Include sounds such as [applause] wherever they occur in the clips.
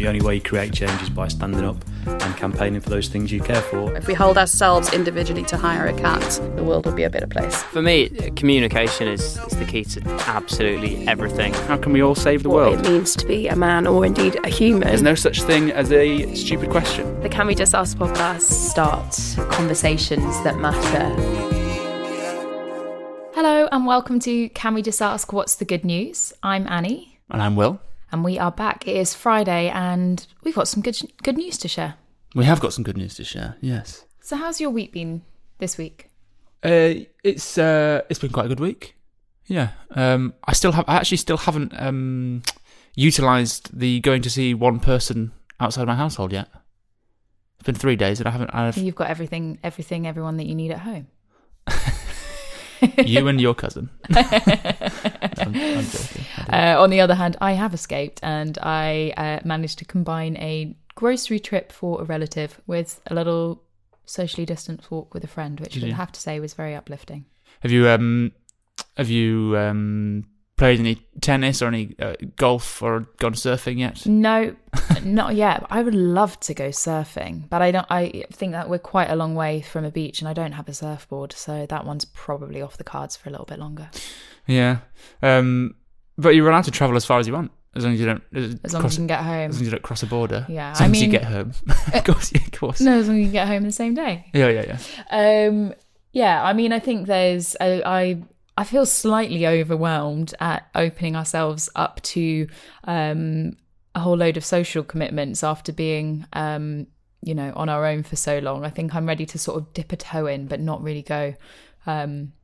The only way you create change is by standing up and campaigning for those things you care for. If we hold ourselves individually to hire a cat, the world will be a better place. For me, communication is, is the key to absolutely everything. How can we all save the what world? it means to be a man or indeed a human. There's no such thing as a stupid question. the Can We Just Ask podcast. start conversations that matter. Hello and welcome to Can We Just Ask What's the Good News? I'm Annie And I'm Will. And we are back. It is Friday and we've got some good good news to share. We have got some good news to share. Yes. So how's your week been this week? Uh, it's uh, it's been quite a good week. Yeah. Um, I still have. I actually still haven't um, utilized the going to see one person outside my household yet. It's been three days and I haven't. I've You've got everything everything everyone that you need at home. [laughs] [laughs] you and your cousin. [laughs] I'm, I'm joking. Uh, on the other hand, I have escaped and I uh, managed to combine a grocery trip for a relative with a little socially distanced walk with a friend, which Did I you? have to say was very uplifting. Have you um, have you um, played any tennis or any uh, golf or gone surfing yet? No, not yet. I would love to go surfing, but I don't. I think that we're quite a long way from a beach, and I don't have a surfboard, so that one's probably off the cards for a little bit longer. Yeah. Um, but you're allowed to travel as far as you want, as long as you don't. As, As long cross, as you can get home. as long as you don't cross a border. Yeah, As long I as you mean- get home. [laughs] of course, yeah, of course. No, as long as you can get home the same day. Yeah, yeah, yeah. Um, yeah, I mean, I think there's. I, I I feel slightly overwhelmed at opening ourselves up to um, a whole load of social commitments after being, um, you know, on our own for so long. I think I'm ready to sort of dip a toe in, but not really go. Um,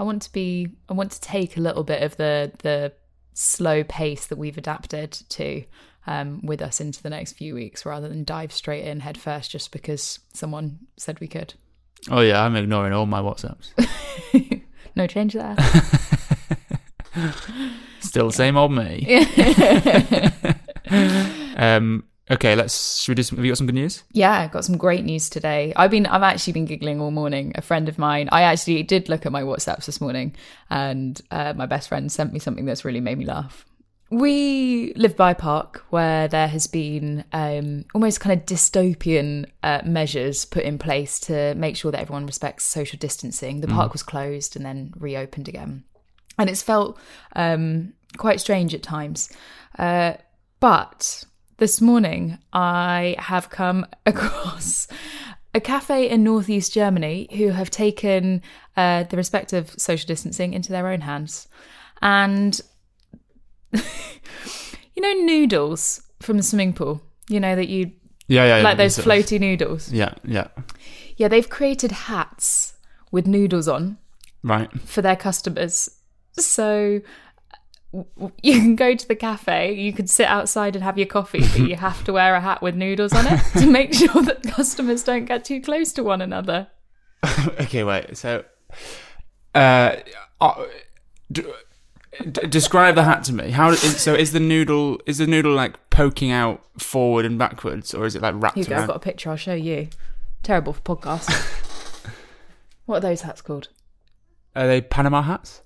I want to be. I want to take a little bit of the the slow pace that we've adapted to um, with us into the next few weeks, rather than dive straight in head first just because someone said we could. Oh yeah, I'm ignoring all my WhatsApps. [laughs] no change there. [laughs] Still the same old me. [laughs] um. Okay, let's. Should we do some, have you got some good news? yeah, I've got some great news today. I've been, I've actually been giggling all morning. A friend of mine, I actually did look at my WhatsApps this morning, and uh, my best friend sent me something that's really made me laugh. We live by a park where there has been um, almost kind of dystopian uh, measures put in place to make sure that everyone respects social distancing. The park was closed and then reopened again, and it's felt um, quite strange at times. Uh, but this morning, I have come [laughs] across a cafe in northeast Germany who have taken uh, the respective social distancing into their own hands. And [laughs] you know, noodles from the swimming pool, you know, that you Yeah, yeah. yeah, like those floaty noodles. Yeah, yeah. Yeah, they've created hats with noodles on Right. for their customers. So you can go to the cafe, you can sit outside and have your coffee, but you [laughs] have to wear a hat with noodles on it [laughs] to make sure that customers don't get too close to one another. okay, wait. So, uh, uh d- d- describe the hat to me. How? Is, so is the noodle is the noodle like poking out forward and backwards, or is it like wrapped Here you go, around? I've got a picture, I'll show you. Terrible for podcast. [laughs] what are those hats called? Are they Panama hats?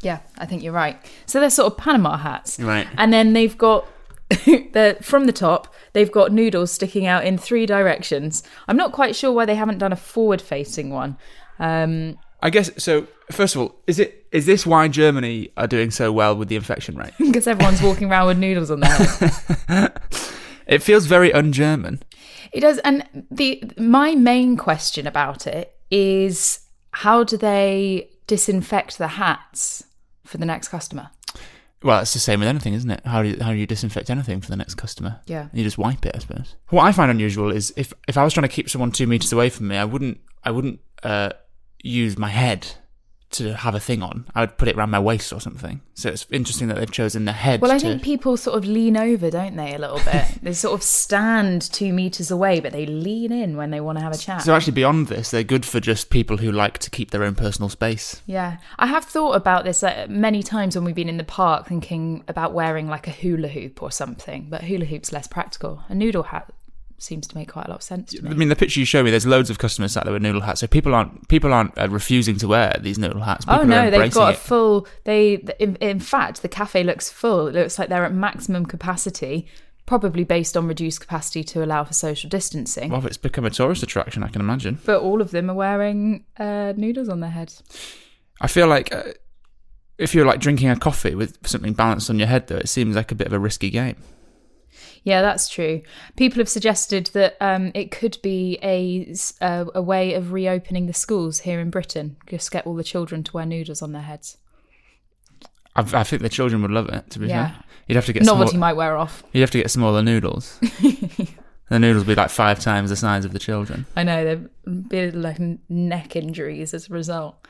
Yeah, I think you're right. So they're sort of Panama hats. Right. And then they've got [laughs] the from the top, they've got noodles sticking out in three directions. I'm not quite sure why they haven't done a forward facing one. Um, I guess so. First of all, is it is this why Germany are doing so well with the infection rate? [laughs] because everyone's walking around with noodles on their head. [laughs] It feels very un-German. It does, and the my main question about it is how do they disinfect the hats for the next customer? Well, it's the same with anything, isn't it? How do you, how do you disinfect anything for the next customer? Yeah. You just wipe it, I suppose. What I find unusual is if if I was trying to keep someone two meters away from me, I wouldn't I wouldn't uh, use my head to have a thing on. I would put it around my waist or something. So it's interesting that they've chosen the head. Well, I to, think people sort of lean over, don't they, a little bit? [laughs] they sort of stand two meters away, but they lean in when they want to have a chat. so actually beyond this, they're good for just people who like to keep their own personal space. Yeah, I have thought about this uh, many times when we've been in the park, thinking about wearing like a hula hoop or something. But hula hoop's less practical. A noodle hat seems to make quite a lot of sense to me. I mean, the picture you show me, there's loads of customers sat there with noodle hats. So people aren't people aren't uh, refusing to wear these noodle hats. People oh no, they've got a full. They, in, in fact, the cafe looks full. It looks like they're at maximum capacity. probably based on reduced capacity to allow for social distancing. Well, it's become a tourist attraction, I can imagine. but all of them are wearing uh, noodles on their heads. I feel like uh, if you're like drinking a coffee with something balanced on your head, though, it seems like a bit of a risky game. Yeah, that's true. People have suggested that um, it could be a a way of reopening the schools here in Britain. Just get all the children to wear noodles on their heads. I, I think the children would love it. To be Yeah. fair, you'd have to get Novelty small, might wear off. you'd have to get smaller noodles. [laughs] the noodles would be like five times the size of the children. I know there'd be like neck injuries as a result.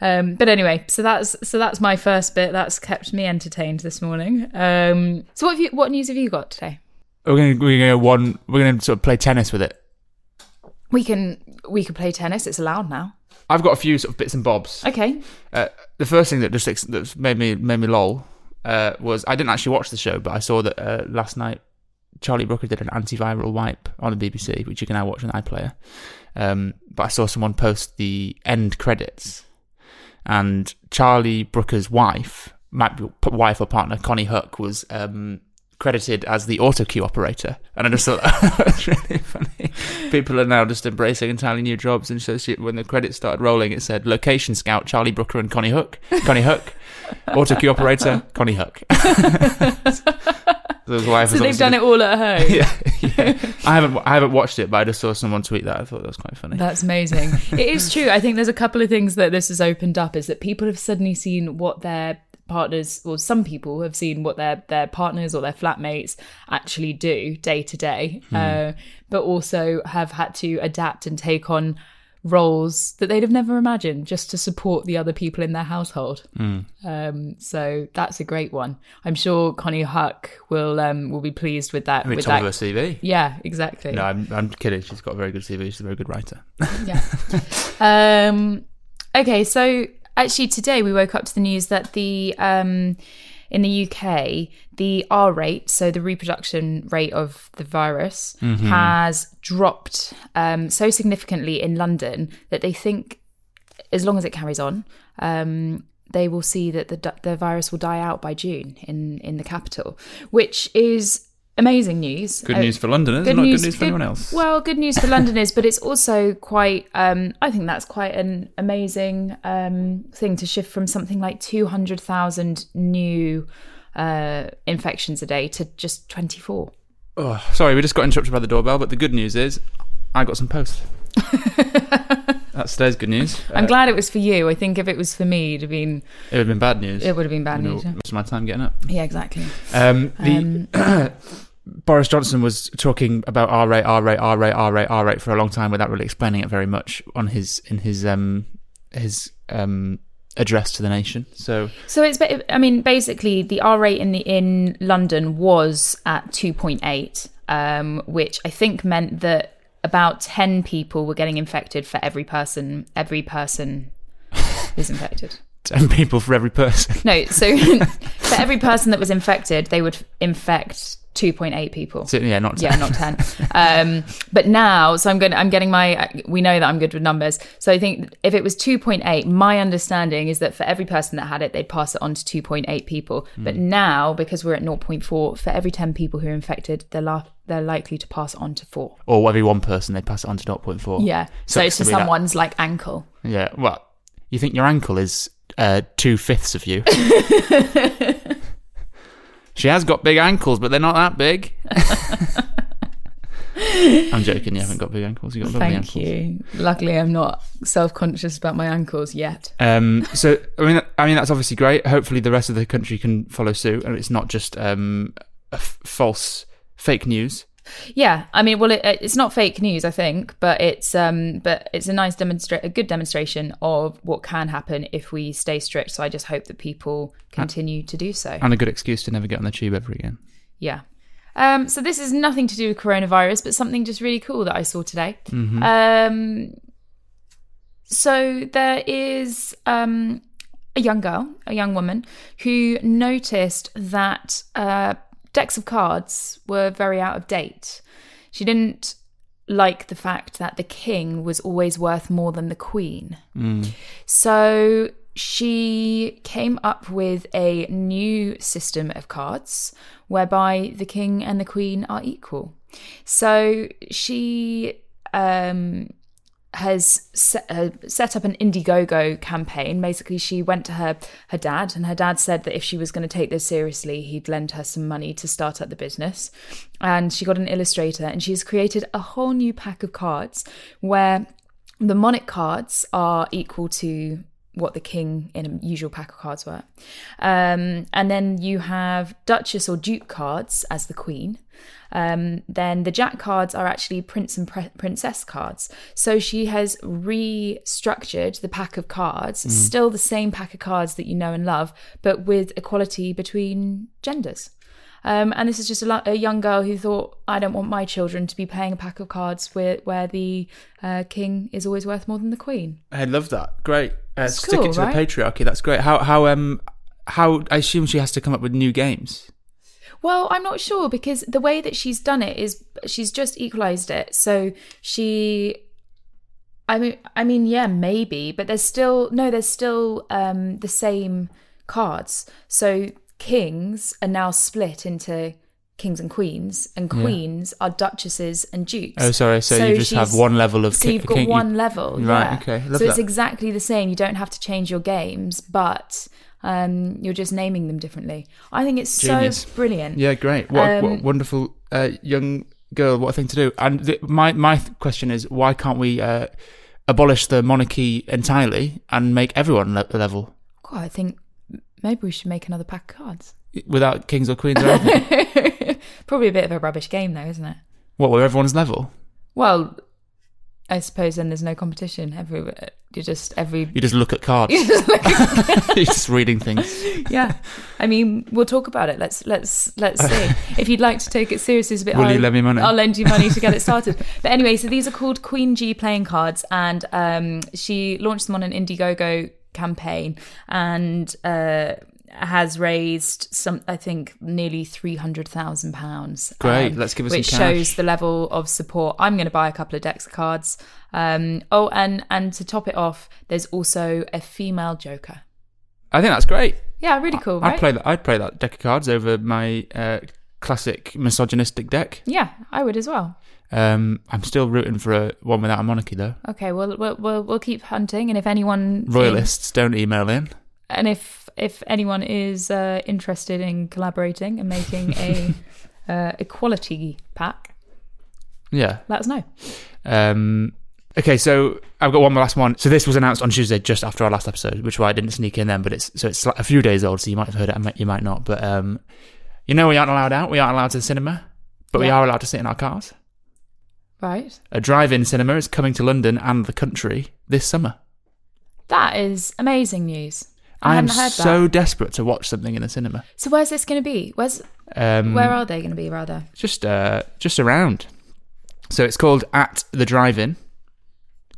Um, but anyway, so that's so that's my first bit. That's kept me entertained this morning. Um, so what have you, what news have you got today? We're gonna we're gonna go one. We're gonna sort of play tennis with it. We can we could play tennis. It's allowed now. I've got a few sort of bits and bobs. Okay. Uh, the first thing that just ex- that made me made me lol uh, was I didn't actually watch the show, but I saw that uh, last night Charlie Brooker did an antiviral wipe on the BBC, which you can now watch on iPlayer. Um, but I saw someone post the end credits, and Charlie Brooker's wife, wife or partner, Konnie Huq, was um, credited as the auto cue operator, and I just thought [laughs] that was really funny. People are now just embracing entirely new jobs, and so she, when the credits started rolling, it said location scout Charlie Brooker and Konnie Huq, Konnie Huq, auto cue operator [laughs] Konnie Huq. so his wife So they've done it all at home. [laughs] yeah, yeah. [laughs] I haven't I haven't watched it, but I just saw someone tweet that. I thought that was quite funny. That's amazing. it is true. I think there's a couple of things that this has opened up is that people have suddenly seen what their partners or some people have seen what their their partners or their flatmates actually do day to day uh, but also have had to adapt and take on roles that they'd have never imagined just to support the other people in their household um, so that's a great one i'm sure Konnie Huq will um, will be pleased with that I mean, with top that of her CV. yeah exactly No, I'm, I'm kidding. She's got a very good CV. She's a very good writer. yeah. [laughs] Um, okay, so actually today we woke up to the news that the um, in the UK the R rate, so the reproduction rate of the virus, has dropped um, so significantly in London that they think as long as it carries on. Um, they will see that the the virus will die out by June in in the capital, which is amazing news. Good Uh, news for Londoners, not good news for anyone else. well, good news for Londoners, but it's also quite. Um, I think that's quite an amazing um, thing to shift from something like two hundred thousand new uh, infections a day to just twenty four. Oh, sorry, we just got interrupted by the doorbell. But the good news is, I got some post. [laughs] That's today's good news. I'm Uh, glad it was for you. I think if it was for me, it'd have been it would have been bad news. it would have been bad news. Most of my time getting up. Yeah, exactly. Um, the [clears throat] [coughs] Boris Johnson was talking about R rate, R rate, R rate, R rate, R rate for a long time without really explaining it very much on his in his um his um address to the nation. So So it's, I mean, basically the R rate in the in London was at two point eight, um, which I think meant that about ten people were getting infected for every person. Every person is infected. [laughs] ten people for every person. No, so [laughs] for every person that was infected, they would infect two point eight people. So, yeah, not Yeah, not ten. [laughs] Um, but now, so I'm going. I'm getting my. We know that I'm good with numbers. So I think if it was 2.8, my understanding is that for every person that had it, they'd pass it on to 2.8 people. But now, because we're at 0.4, for every 10 people who are infected, they're la- they're likely to pass it on to four. or every one person they pass it on to 0.4. Yeah. So, it's to gonna that- someone's like ankle. Yeah. Well, you think your ankle is uh, two fifths of you? [laughs] she has got big ankles, but they're not that big. [laughs] I'm joking. You haven't got big ankles. You got lovely Thank ankles. you. Luckily, I'm not self conscious about my ankles yet. Um, so I mean, I mean that's obviously great. Hopefully, the rest of the country can follow suit, and it's not just um, a f- false, fake news. Yeah, I mean, well, it, it's not fake news, I think, but it's um, but it's a nice demonstrate, a good demonstration of what can happen if we stay strict. So I just hope that people continue to do so. and a good excuse to never get on the tube ever again. Yeah. Um, so this is nothing to do with coronavirus, but something just really cool that I saw today. Um, so there is um, a young girl, a young woman, who noticed that uh, decks of cards were very out of date. She didn't like the fact that the king was always worth more than the queen. So she came up with a new system of cards whereby the king and the queen are equal. So she um, has set, uh, set up an Indiegogo campaign. Basically, she went to her her dad, and her dad said that if she was going to take this seriously, he'd lend her some money to start up the business. And she got an illustrator, and she's created a whole new pack of cards where the Monarch cards are equal to what the king in a usual pack of cards were. Um, and then you have Duchess or Duke cards as the queen. Um, then the Jack cards are actually Prince and pre- Princess cards. So she has restructured the pack of cards, still the same pack of cards that you know and love, but with equality between genders. Um, and this is just a, a young girl who thought, I don't want my children to be playing a pack of cards where, where the uh, king is always worth more than the queen. I love that. Great. Uh, It's stick cool, it to right? the patriarchy. That's great. How how um how I assume she has to come up with new games. Well, I'm not sure because the way that she's done it is she's just equalized it. So she I mean I mean yeah, maybe, but there's still no, there's still um the same cards. So kings are now split into kings and queens and Yeah. queens are duchesses and dukes. Oh, sorry. So, you just have one level of. So ki- you've got king- one level, Right, yeah. okay, love so it's exactly the same. You don't have to change your games, but um, you're just naming them differently. I think it's Genius. so brilliant. Yeah, great. What, Um, what wonderful uh, young girl. What a thing to do. And the, my my th- question is, why can't we uh, abolish the monarchy entirely and make everyone le- level God, I think maybe we should make another pack of cards. Without kings or queens or anything? [laughs] Probably a bit of a rubbish game, though, isn't it? what? Where everyone's level? Well, I suppose then there's no competition. Every you just every You just look at [laughs] [laughs] cards. You're just reading things. yeah. I mean, we'll talk about it. Let's let's let's see. if you'd like to take it seriously, it's a bit. Will you I'll- lend me money? I'll lend you money to get it started. but anyway, so these are called Queen G playing cards, and um, she launched them on an Indiegogo campaign, and uh, has raised some, I think, nearly three hundred thousand pounds. Great, let's give some which shows the level of support. I'm going to buy a couple of decks of cards. Um, oh, and and to top it off, there's also a female Joker. I think that's great. Yeah, really cool, right? I'd play that. I'd play that deck of cards over my uh, classic misogynistic deck. Yeah, I would as well. Um, I'm still rooting for a one without a monarchy though. Okay, well, we'll we'll, we'll keep hunting, and if anyone Royalists don't email in. and if if anyone is uh, interested in collaborating and making a [laughs] uh, equality pack, Yeah. let us know. Um, okay, so I've got one more last one. So this was announced on Tuesday, just after our last episode, which why I didn't sneak in then. But it's so it's a few days old, so you might have heard it, you might not. But um, you know, we aren't allowed out. We aren't allowed to the cinema, but we are allowed to sit in our cars. Right, A drive-in cinema is coming to London and the country this summer. that is amazing news. I, I am so that. desperate to watch something in the cinema. So where's this going to be? Where's Um, where are they going to be? Rather, just uh, just around. So it's called At the Drive-In.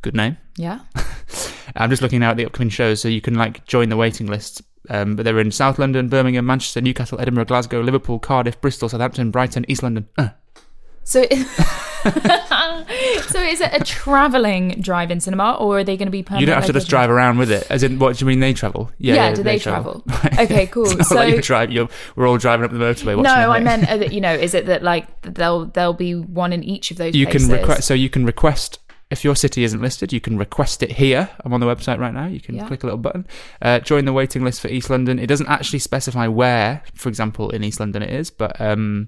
Good name. yeah. [laughs] I'm just looking now at the upcoming shows, so you can like join the waiting list. Um, but they're in South London, Birmingham, Manchester, Newcastle, Edinburgh, Glasgow, Liverpool, Cardiff, Bristol, Southampton, Brighton, East London. Uh, So, [laughs] so is it a traveling drive-in cinema, or are they going to be? you don't have to just drive around with it. As in, what do you mean they travel? Yeah, do they travel? Right. Okay, [laughs] cool. So- like you drive. You're, we're all driving up the motorway. Watching No, I meant uh, that [laughs] you know, is it that like there'll there'll be one in each of those? you places? can request. So you can request if your city isn't listed. You can request it here. I'm on the website right now. You can Yeah. click a little button. Uh, join the waiting list for East London. It doesn't actually specify where, for example, in East London it is, but um,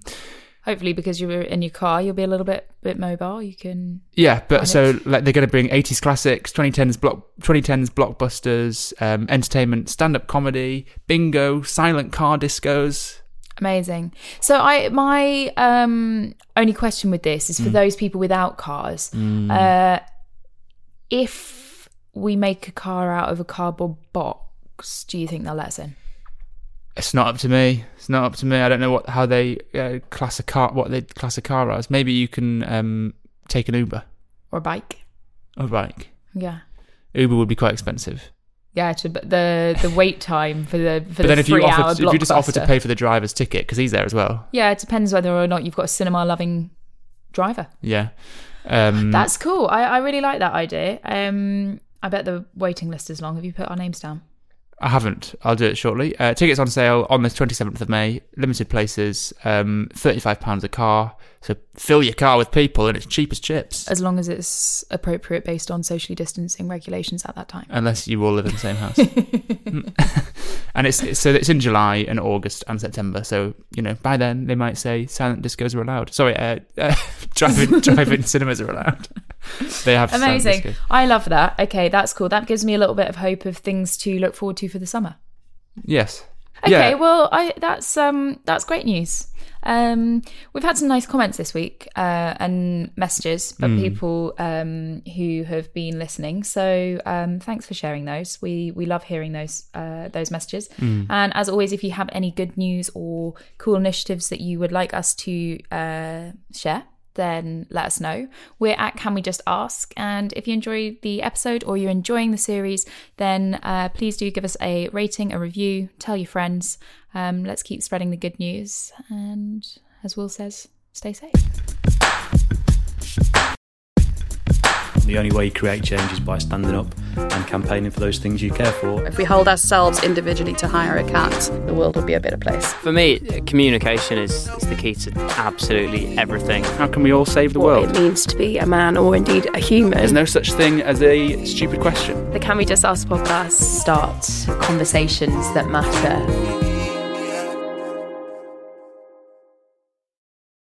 Hopefully, because you're in your car, you'll be a little bit bit mobile. You can. Yeah, but Find so like they're going to bring 80s classics, 2010s block 2010s blockbusters, um, entertainment, stand-up comedy, bingo, silent car discos. Amazing. So I my um only question with this is for Mm. those people without cars. Uh if we make a car out of a cardboard box, do you think they'll let us in? It's not up to me. It's not up to me. I don't know what how they uh, class a car, what they class a car as. Maybe you can um, take an Uber Or a bike? or a bike. Yeah. Uber would be quite expensive. Yeah, to, but the the wait time for the for but the then if you hour if you just offer to pay for the driver's ticket because he's there as well. Yeah, it depends whether or not you've got a cinema loving driver. Yeah. Um, That's cool. I, I really like that idea. Um, I bet the waiting list is long. Have you put our names down? I haven't. I'll do it shortly. Uh, tickets on sale on the 27th of May. Limited places. Um, £35 a car. So fill your car with people and it's cheap as chips. As long as it's appropriate based on socially distancing regulations at that time. Unless you all live in the same house. [laughs] [laughs] and it's, it's so it's in July and August and September. So you know by then they might say silent discos are allowed. Sorry, uh, uh, [laughs] drive-in drive-in cinemas are allowed. They have Amazing. I love that. Okay, that's cool. That gives me a little bit of hope of things to look forward to for the summer. Yes. Okay, Yeah. well, I that's um that's great news. Um, we've had some nice comments this week uh, and messages, but people um, who have been listening. So um, thanks for sharing those. We we love hearing those uh, those messages. And as always, if you have any good news or cool initiatives that you would like us to uh, share, then let us know. We're at Can We Just Ask? And if you enjoyed the episode or you're enjoying the series, then uh, please do give us a rating, a review, tell your friends. Um, let's keep spreading the good news. And as Will says, stay safe. The only way you create change is by standing up and campaigning for those things you care for. If we hold ourselves individually to higher account, the world will be a better place. For me, communication is, is the key to absolutely everything. How can we all save the What world? it means to be a man or indeed a human. There's no such thing as a stupid question. the Can We Just Ask podcast. Start conversations that matter